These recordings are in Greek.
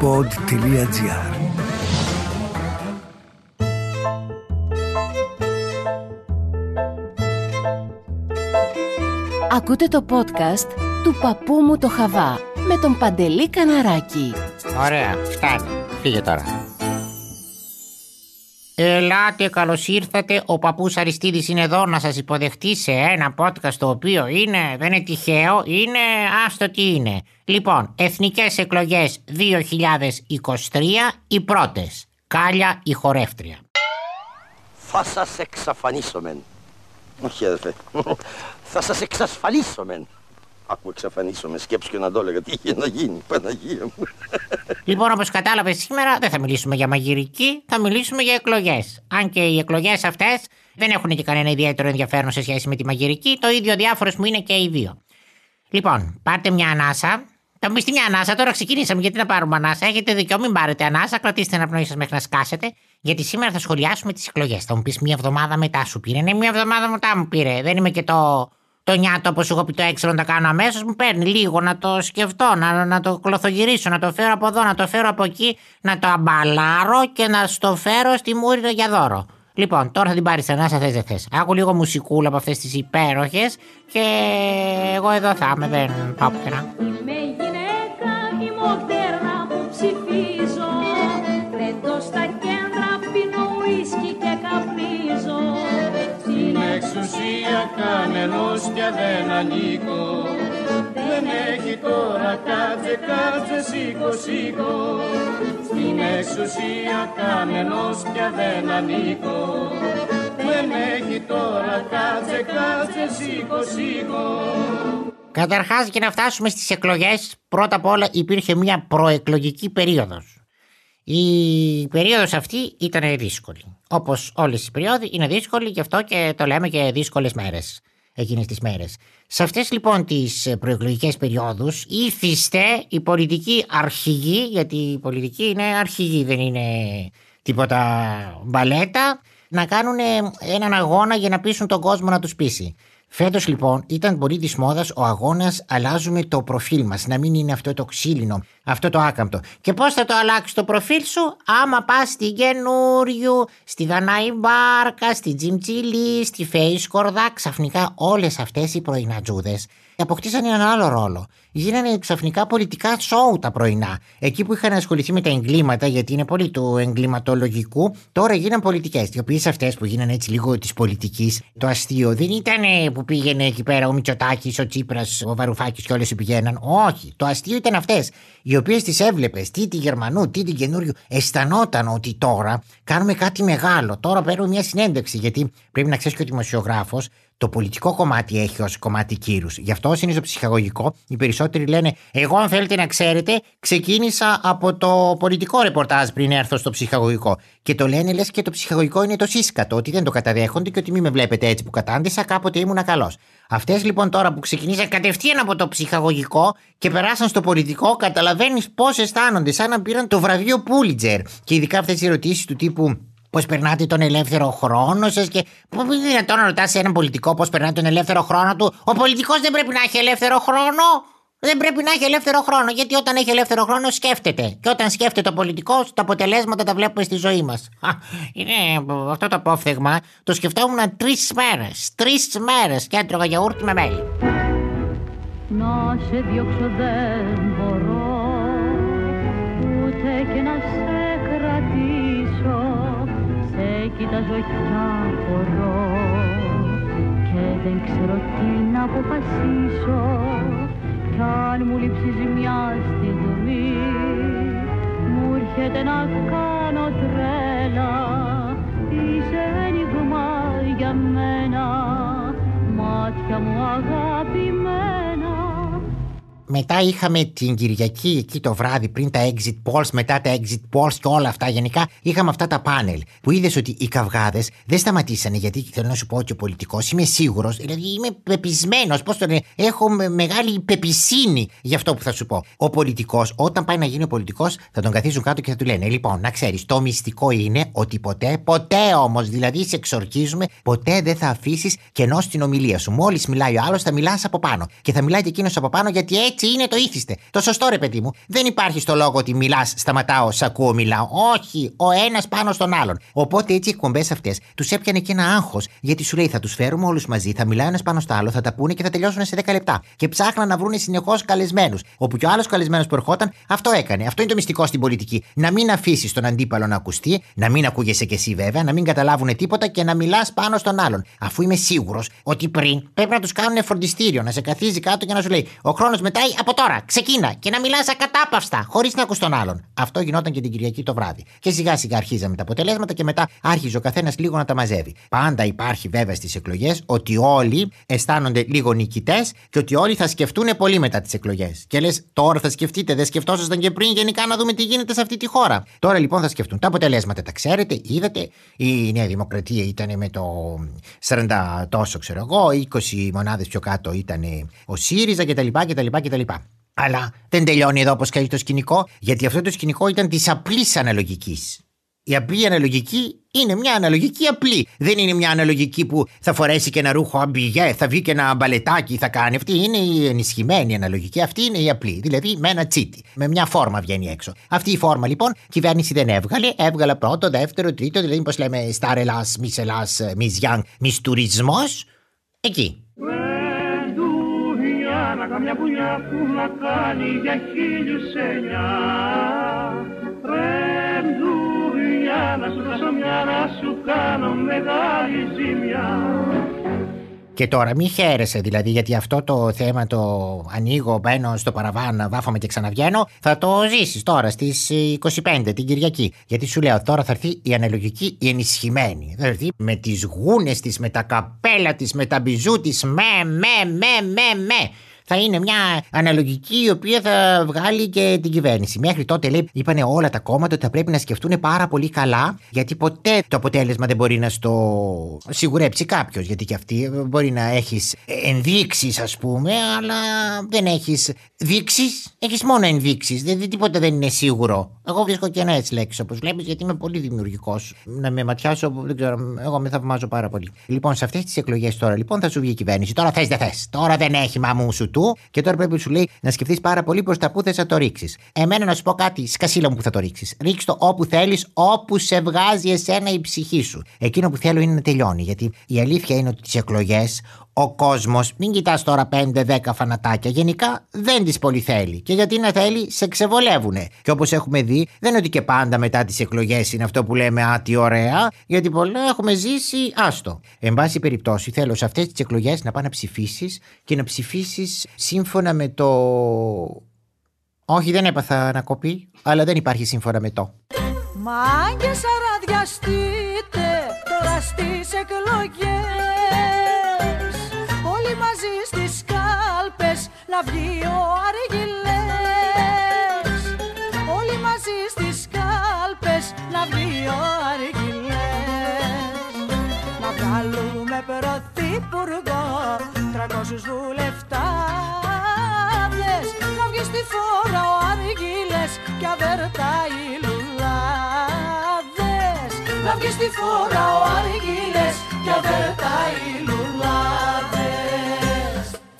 pod.gr Ακούτε το podcast του παππού μου το Χαβά με τον Παντελή Καναράκη. Ωραία, φτάνει. Φύγε τώρα. Ελάτε, καλώς ήρθατε. Ο παππούς Αριστίδης είναι εδώ να σας υποδεχτεί σε ένα podcast το οποίο είναι, δεν είναι τυχαίο, είναι άστο τι είναι. Λοιπόν, Εθνικές Εκλογές 2023, οι πρώτες. Κάλια η χορεύτρια. Θα σας εξαφανίσω μεν. Όχι αδερφέ. Θα σας εξασφαλίσω μεν. Άκου εξαφανίσω με σκέψου και να το έλεγα τι είχε να γίνει. Παναγία μου. Λοιπόν, όπως κατάλαβες σήμερα, δεν θα μιλήσουμε για μαγειρική, θα μιλήσουμε για εκλογές. Αν και οι εκλογές αυτές δεν έχουν και κανένα ιδιαίτερο ενδιαφέρον σε σχέση με τη μαγειρική, το ίδιο διάφορες μου είναι και οι δύο. Λοιπόν, πάρτε μια ανάσα. Θα μου πεις μια ανάσα, τώρα ξεκινήσαμε. Γιατί να πάρουμε ανάσα; Έχετε δίκιο, μην πάρετε ανάσα. Κρατήστε ένα πνοή σας μέχρι να σκάσετε. Γιατί σήμερα θα σχολιάσουμε τις εκλογές. Θα μου πεις μια εβδομάδα μετά σου πήρε. Ναι, μια εβδομάδα μετά μου πήρε. Δεν είμαι και το, το νιάτο όπω εγώ πει το έξω να τα κάνω αμέσως. Μου παίρνει λίγο να το σκεφτώ, να, να το κλωθογυρίσω, να το φέρω από εδώ, να το φέρω από εκεί, να το αμπαλάρω και να στο φέρω στη μούρη για δώρο. Λοιπόν, τώρα θα την πάρεις ανάσα, θες δεν θες. Άκου λίγο μουσικούλα από αυτές τις υπέροχες και εγώ εδώ θα είμαι, δεν πάω πουθενά. Είμαι γυναίκα, κανενός πια δεν ανήκω Δεν έχει τώρα κάτσε κάτσε σήκω σήκω Στην εξουσία κανενός πια δεν ανήκω Δεν έχει τώρα κάτσε κάτσε σήκω σήκω Καταρχάς, για να φτάσουμε στις εκλογές, πρώτα απ' όλα υπήρχε μια προεκλογική περίοδος. Η περίοδος αυτή ήταν δύσκολη. Όπως όλες οι περίοδοι είναι δύσκολη, γι' αυτό και το λέμε και δύσκολες μέρες εκείνες τις μέρες. Σε αυτές λοιπόν τις προεκλογικές περιόδους ήθιστε η πολιτική αρχηγή, γιατί η πολιτική είναι αρχηγή, δεν είναι τίποτα μπαλέτα, να κάνουν έναν αγώνα για να πείσουν τον κόσμο να τους πείσει. Φέτος λοιπόν ήταν πολύ της μόδας ο αγώνας αλλάζουμε το προφίλ μας. Να μην είναι αυτό το ξύλινο, αυτό το άκαμπτο. Και πώς θα το αλλάξεις το προφίλ σου, άμα πας στην καινούριου, στη Δανάη Μπάρκα, στη Τζιμτσιλή, στη Φέης Σκορδά, ξαφνικά όλες αυτές οι πρωινατζούδες αποκτήσαν έναν άλλο ρόλο. Γίνανε ξαφνικά πολιτικά σοου τα πρωινά. Εκεί που είχαν ασχοληθεί με τα εγκλήματα, γιατί είναι πολύ του εγκληματολογικού, τώρα γίναν πολιτικές. Οι οποίες αυτές που γίνανε έτσι λίγο της πολιτικής, το αστείο δεν ήταν που πήγαινε εκεί πέρα ο Μητσοτάκης, ο Τσίπρας, ο Βαρουφάκης και όλες πηγαίναν. Όχι. Το αστείο ήταν αυτές, οι οποίες τις έβλεπες, τι τη Γερμανού, τι την καινούριου, αισθανόταν ότι τώρα κάνουμε κάτι μεγάλο. Τώρα παίρνουμε μια συνέντευξη, γιατί πρέπει να ξέρεις και ο δημοσιογράφος το πολιτικό κομμάτι έχει ως κομμάτι κύρους. Γι' αυτό είναι στο ψυχαγωγικό. Οι περισσότεροι λένε: Εγώ, αν θέλετε να ξέρετε, ξεκίνησα από το πολιτικό ρεπορτάζ πριν έρθω στο ψυχαγωγικό. Και το λένε λες και το ψυχαγωγικό είναι το σύσκατο, ότι δεν το καταδέχονται και ότι μην με βλέπετε έτσι που κατάντησα, κάποτε ήμουν καλός. Αυτές λοιπόν τώρα που ξεκινήσαν κατευθείαν από το ψυχαγωγικό και περάσαν στο πολιτικό, καταλαβαίνεις πώς αισθάνονται, σαν να πήραν το βραβείο Πούλιτζερ. Και ειδικά αυτές οι ερωτήσεις του τύπου Πώς περνάτε τον ελεύθερο χρόνο σας και. Πώ είναι δυνατόν να ρωτάς έναν πολιτικό πώς περνάει τον ελεύθερο χρόνο του; Ο πολιτικός δεν πρέπει να έχει ελεύθερο χρόνο; Δεν πρέπει να έχει ελεύθερο χρόνο. Γιατί όταν έχει ελεύθερο χρόνο σκέφτεται. Και όταν σκέφτεται ο πολιτικός, τα αποτελέσματα τα βλέπουμε στη ζωή μας. Είναι αυτό το απόφθεγμα. Το σκεφτόμουν τρεις μέρες. Τρεις μέρες και έτρωγα γιαούρτι με μέλι. Να σε διώξω δεν μπορώ Ούτε και να Σε κοιτάζω κι απορώ Και δεν ξέρω τι να αποφασίσω. Κι αν μου λείψεις μια στιγμή Μου έρχεται να κάνω τρέλα. Είσαι ένιγμα για μένα Μάτια μου αγαπημένα Μετά είχαμε την Κυριακή εκεί το βράδυ πριν τα exit polls, μετά τα exit polls και όλα αυτά. Γενικά είχαμε αυτά τα πάνελ που είδες ότι οι καυγάδες δεν σταματήσανε. Γιατί θέλω να σου πω ότι ο πολιτικός είμαι σίγουρος, δηλαδή είμαι πεπισμένος. Πώς το λένε, έχω με- μεγάλη πεπισίνη για αυτό που θα σου πω. Ο πολιτικός, όταν πάει να γίνει πολιτικός, θα τον καθίσουν κάτω και θα του λένε: Λοιπόν, να ξέρεις, το μυστικό είναι ότι ποτέ, ποτέ όμως, δηλαδή σε εξορκίζουμε, ποτέ δεν θα αφήσεις κενό στην ομιλία σου. Μόλις μιλάει ο άλλος, θα μιλάς από πάνω. Και θα μιλάει και εκείνος από πάνω, γιατί έτσι Έτσι είναι το ήθιστε. Το σωστό ρε παιδί μου. Δεν υπάρχει στο λόγο ότι μιλάς, σταματάω, σ' ακούω, μιλάω. Όχι, ο ένας πάνω στον άλλον. Οπότε έτσι οι εκπομπές αυτές τους έπιανε και ένα άγχος γιατί σου λέει θα τους φέρουμε όλους μαζί, θα μιλάει ένας πάνω στο άλλο, θα τα πούνε και θα τελειώσουν σε 10 λεπτά. Και ψάχναν να βρουν συνεχώς καλεσμένους. Όπου και ο άλλος καλεσμένος που ερχόταν αυτό έκανε. Αυτό είναι το μυστικό στην πολιτική. Να μην αφήσεις τον αντίπαλο να ακουστεί, να μην ακούγεσαι κι εσύ βέβαια, να μην καταλάβουν τίποτα και να μιλάς πάνω στον άλλον. Αφού είμαι σίγουρος ότι πριν πρέπει να τους κάνουν φροντιστήριο, να σε καθίζει κάτω και να σου λέει Ο χρόνος μετάει από τώρα, ξεκίνα και να μιλάς ακατάπαυστα, χωρίς να ακούς τον άλλον. Αυτό γινόταν και την Κυριακή το βράδυ. Και σιγά σιγά αρχίζαμε τα αποτελέσματα και μετά άρχιζε ο καθένας λίγο να τα μαζεύει. Πάντα υπάρχει βέβαια στις εκλογές ότι όλοι αισθάνονται λίγο νικητές και ότι όλοι θα σκεφτούν πολύ μετά τις εκλογές. Και λες, τώρα θα σκεφτείτε, δεν σκεφτόσασταν και πριν γενικά να δούμε τι γίνεται σε αυτή τη χώρα. Τώρα λοιπόν θα σκεφτούν. Τα αποτελέσματα τα ξέρετε, είδατε. Η Νέα Δημοκρατία ήταν με το 40 τόσο, ξέρω εγώ, 20 μονάδες πιο κάτω ήταν ο ΣΥΡΙΖΑ κτλ. κτλ, κτλ. Αλλά δεν τελειώνει εδώ όπως κάνει το σκηνικό, γιατί αυτό το σκηνικό ήταν της απλής αναλογικής. Η απλή αναλογική είναι μια αναλογική απλή. Δεν είναι μια αναλογική που θα φορέσει και ένα ρούχο αμπιγέ, θα βγει και ένα μπαλετάκι, θα κάνει. Αυτή είναι η ενισχυμένη αναλογική. Αυτή είναι η απλή. Δηλαδή με ένα τσίτι. Με μια φόρμα βγαίνει έξω. Αυτή η φόρμα λοιπόν κυβέρνηση δεν έβγαλε. Έβγαλε πρώτο, δεύτερο, τρίτο. Δηλαδή πώς λέμε Star Ελλάς, Miss Ελλάς, Miss Young, Miss Τουρισμό. Εκεί. Να καμιά πουλιά που να κάνει για χίλιους εννιά. να σου δώσω μια να σου κάνω μεγάλη ζημιά. Και τώρα μη χαίρεσαι δηλαδή γιατί αυτό το θέμα το ανοίγω, μπαίνω στο παραβάν, βάφομαι και ξαναβγαίνω. Θα το ζήσεις τώρα στις 25 την Κυριακή. Γιατί σου λέω τώρα θα έρθει η αναλογική, η ενισχυμένη. Θα έρθει με τις γούνες της, με τα καπέλα της, με τα μπιζού της. Με, με, με, με, με θα είναι μια αναλογική η οποία θα βγάλει και την κυβέρνηση. Μέχρι τότε λέει, είπανε όλα τα κόμματα ότι θα πρέπει να σκεφτούν πάρα πολύ καλά, γιατί ποτέ το αποτέλεσμα δεν μπορεί να στο σιγουρέψει κάποιος. Γιατί και αυτή μπορεί να έχεις ενδείξεις, ας πούμε, αλλά δεν έχεις δείξεις. Έχεις μόνο ενδείξεις. Δηλαδή τίποτα δεν είναι σίγουρο. Εγώ βρίσκω και ένα λέξεις όπως βλέπεις, γιατί είμαι πολύ δημιουργικός. Να με ματιάσω, δεν ξέρω, εγώ με θαυμάζω πάρα πολύ. Λοιπόν, σε αυτές τις εκλογές τώρα λοιπόν θα σου βγει η κυβέρνηση. Τώρα θες δεν θες. Τώρα δεν έχει μαμού σου του και τώρα πρέπει σου λέει να σκεφτείς πάρα πολύ προ τα πού θες να το ρίξεις. Εμένα να σου πω κάτι, σκασίλα μου που θα το ρίξεις. Ρίξ το όπου θέλεις, όπου σε βγάζει εσένα η ψυχή σου. Εκείνο που θέλω είναι να τελειώνει. Γιατί η αλήθεια είναι ότι τις εκλογές ο κόσμος, μην κοιτάς τώρα 5-10 φανατάκια, γενικά δεν τις πολύ θέλει. Και γιατί να θέλει, σε ξεβολεύουνε. Και όπως έχουμε δει, δεν είναι ότι και πάντα μετά τις εκλογές είναι αυτό που λέμε Α, τι ωραία, γιατί πολλά έχουμε ζήσει, άστο. Εν πάση περιπτώσει, θέλω σε αυτές τις εκλογές να πάει να ψηφίσεις και να ψηφίσεις σύμφωνα με το. Όχι, δεν έπαθα να κοπεί, αλλά δεν υπάρχει σύμφωνα με το. Μάγκες αραδιαστείτε τώρα στις εκλογές μαζί στις κάλπες να βγει ο Αργυλές Όλοι μαζί στις κάλπες να βγει ο Αργυλές Να βγάλουμε πρωθυπουργό τρακόσους βουλευτάδες Να βγει στη φόρα ο Αργυλές και αβέρτα οι λουλάδες. Να βγει στη φόρα ο Αργυλές και αβέρτα οι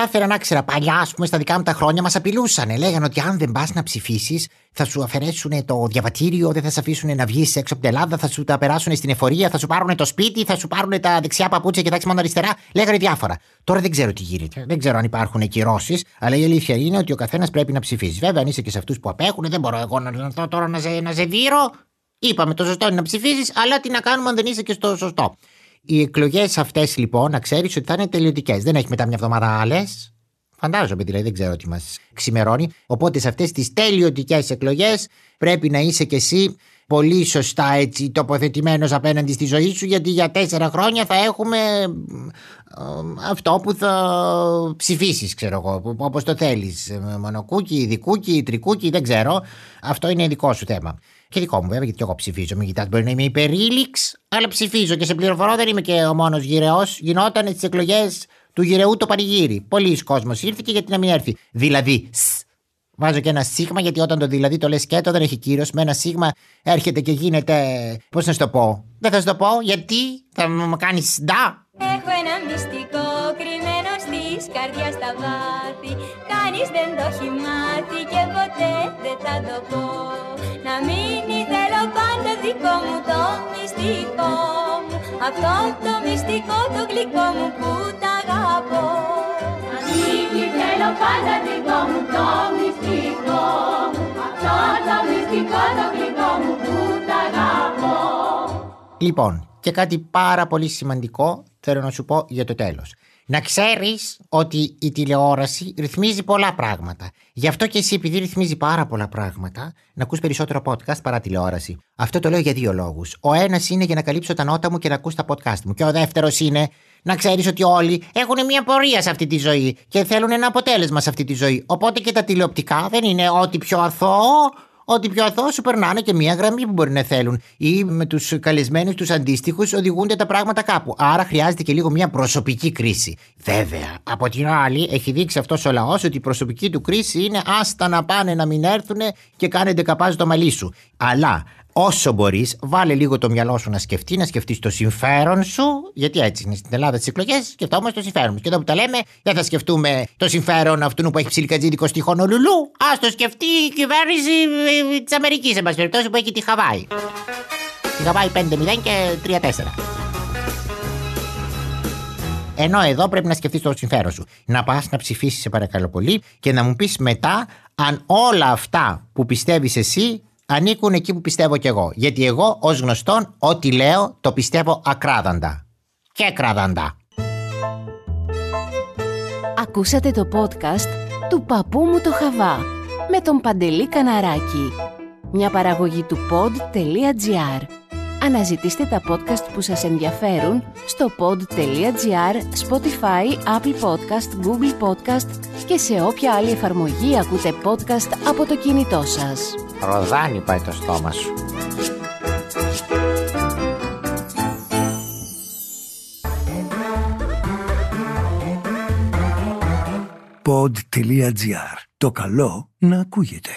θα ήθελα να ξέρα παλιά, ας πούμε, στα δικά μου τα χρόνια μας απειλούσαν. Λέγανε ότι αν δεν πας να ψηφίσεις, θα σου αφαιρέσουν το διαβατήριο, δεν θα σε αφήσουν να βγεις έξω από την Ελλάδα, θα σου τα περάσουν στην εφορία, θα σου πάρουν το σπίτι, θα σου πάρουν τα δεξιά παπούτσια και τα μόνο αριστερά. Λέγανε διάφορα. Τώρα δεν ξέρω τι γίνεται. Δεν ξέρω αν υπάρχουν κυρώσεις, αλλά η αλήθεια είναι ότι ο καθένας πρέπει να ψηφίσει. Βέβαια, αν είσαι και σε αυτούς που απέχουν, δεν μπορώ εγώ να, να, τώρα να, σε, να σε δείρω. Είπαμε το σωστό είναι να ψηφίσεις, αλλά τι να κάνουμε αν δεν είσαι και στο σωστό. Οι εκλογές αυτές λοιπόν, να ξέρεις ότι θα είναι τελειωτικές. Δεν έχει μετά μια εβδομάδα άλλες. Φαντάζομαι δηλαδή, δεν ξέρω τι μας ξημερώνει. Οπότε σε αυτές τις τελειωτικές εκλογές πρέπει να είσαι κι εσύ πολύ σωστά έτσι τοποθετημένος απέναντι στη ζωή σου, γιατί για τέσσερα χρόνια θα έχουμε αυτό που θα ψηφίσεις, ξέρω εγώ, όπως το θέλεις. Μονοκούκι, δικούκι, τρικούκι, δεν ξέρω. Αυτό είναι δικό σου θέμα. Και δικό μου, βέβαια, γιατί και εγώ ψηφίζω. Μην κοιτάς, μπορεί να είμαι υπερήλιξ, αλλά ψηφίζω και σε πληροφορώ δεν είμαι και ο μόνος γυρεός. Γινόταν στις εκλογές του γυρεού το πανηγύρι. Πολλοί κόσμος ήρθε και γιατί να μην έρθει. Δηλαδή, σ, Βάζω και ένα σίγμα γιατί όταν το δηλαδή το λες σκέτο δεν έχει κύριο. Με ένα σίγμα έρχεται και γίνεται. Πώς να σου το πω. Δεν θα σου το πω γιατί θα μου κάνεις ντα. Έχω ένα μυστικό κρυμμένο στη καρδιάς στα βάθη. Τα κανείς δεν το έχει μάθει και ποτέ δεν θα το πω Να μείνει θέλω πάντα δικό μου το μυστικό μου. Αυτό το μυστικό το γλυκό μου που τα αγαπώ. Να μείνει θέλω πάντα δικό μου το μυστικό μου. Αυτό το μυστικό το γλυκό μου που τα αγαπώ. Λοιπόν, και κάτι πάρα πολύ σημαντικό θέλω να σου πω για το τέλος. Να ξέρεις ότι η τηλεόραση ρυθμίζει πολλά πράγματα. Γι' αυτό και εσύ επειδή ρυθμίζει πάρα πολλά πράγματα, να ακούς περισσότερο podcast παρά τηλεόραση. Αυτό το λέω για δύο λόγους. Ο ένας είναι για να καλύψω τα νότα μου και να ακούς τα podcast μου. Και ο δεύτερος είναι να ξέρεις ότι όλοι έχουν μια πορεία σε αυτή τη ζωή και θέλουν ένα αποτέλεσμα σε αυτή τη ζωή. Οπότε και τα τηλεοπτικά δεν είναι ό,τι πιο αθώο, ότι πιο αθώο σου περνάνε και μία γραμμή που μπορεί να θέλουν. Ή με τους καλεσμένους, τους αντίστοιχους, οδηγούνται τα πράγματα κάπου. Άρα χρειάζεται και λίγο μία προσωπική κρίση. Βέβαια, από την άλλη, έχει δείξει αυτός ο λαός ότι η προσωπική του κρίση είναι άστα να πάνε να μην έρθουν και κάνετε καπάζ το μαλλί σου. Αλλά όσο μπορείς, βάλε λίγο το μυαλό σου να σκεφτεί, να σκεφτείς το συμφέρον σου. Γιατί έτσι είναι στην Ελλάδα τις εκλογές, σκεφτόμαστε το συμφέρον μας. Και εδώ που τα λέμε, δεν θα σκεφτούμε το συμφέρον αυτού που έχει ψιλικατζίδικο στη Χονολουλού. Α το σκεφτεί η κυβέρνηση της Αμερικής, εν πάση περιπτώσει, που έχει τη Χαβάη. Τη Χαβάη 5-0 και 3-4. Ενώ εδώ πρέπει να σκεφτείς το συμφέρον σου. Να πας να ψηφίσεις, σε παρακαλώ πολύ, και να μου πεις μετά αν όλα αυτά που πιστεύεις εσύ ανήκουν εκεί που πιστεύω κι εγώ. Γιατί εγώ, ως γνωστόν, ό,τι λέω το πιστεύω ακράδαντα. Και κράδαντα. Ακούσατε το podcast του παππού μου το Χαβά με τον Παντελή Καναράκη. Μια παραγωγή του pod.gr. Αναζητήστε τα podcast που σας ενδιαφέρουν στο pod.gr, Spotify, Apple Podcast, Google Podcast και σε όποια άλλη εφαρμογή ακούτε podcast από το κινητό σας. Ροδάνι πάει το στόμα σου. Pod.gr. Το καλό να ακούγεται.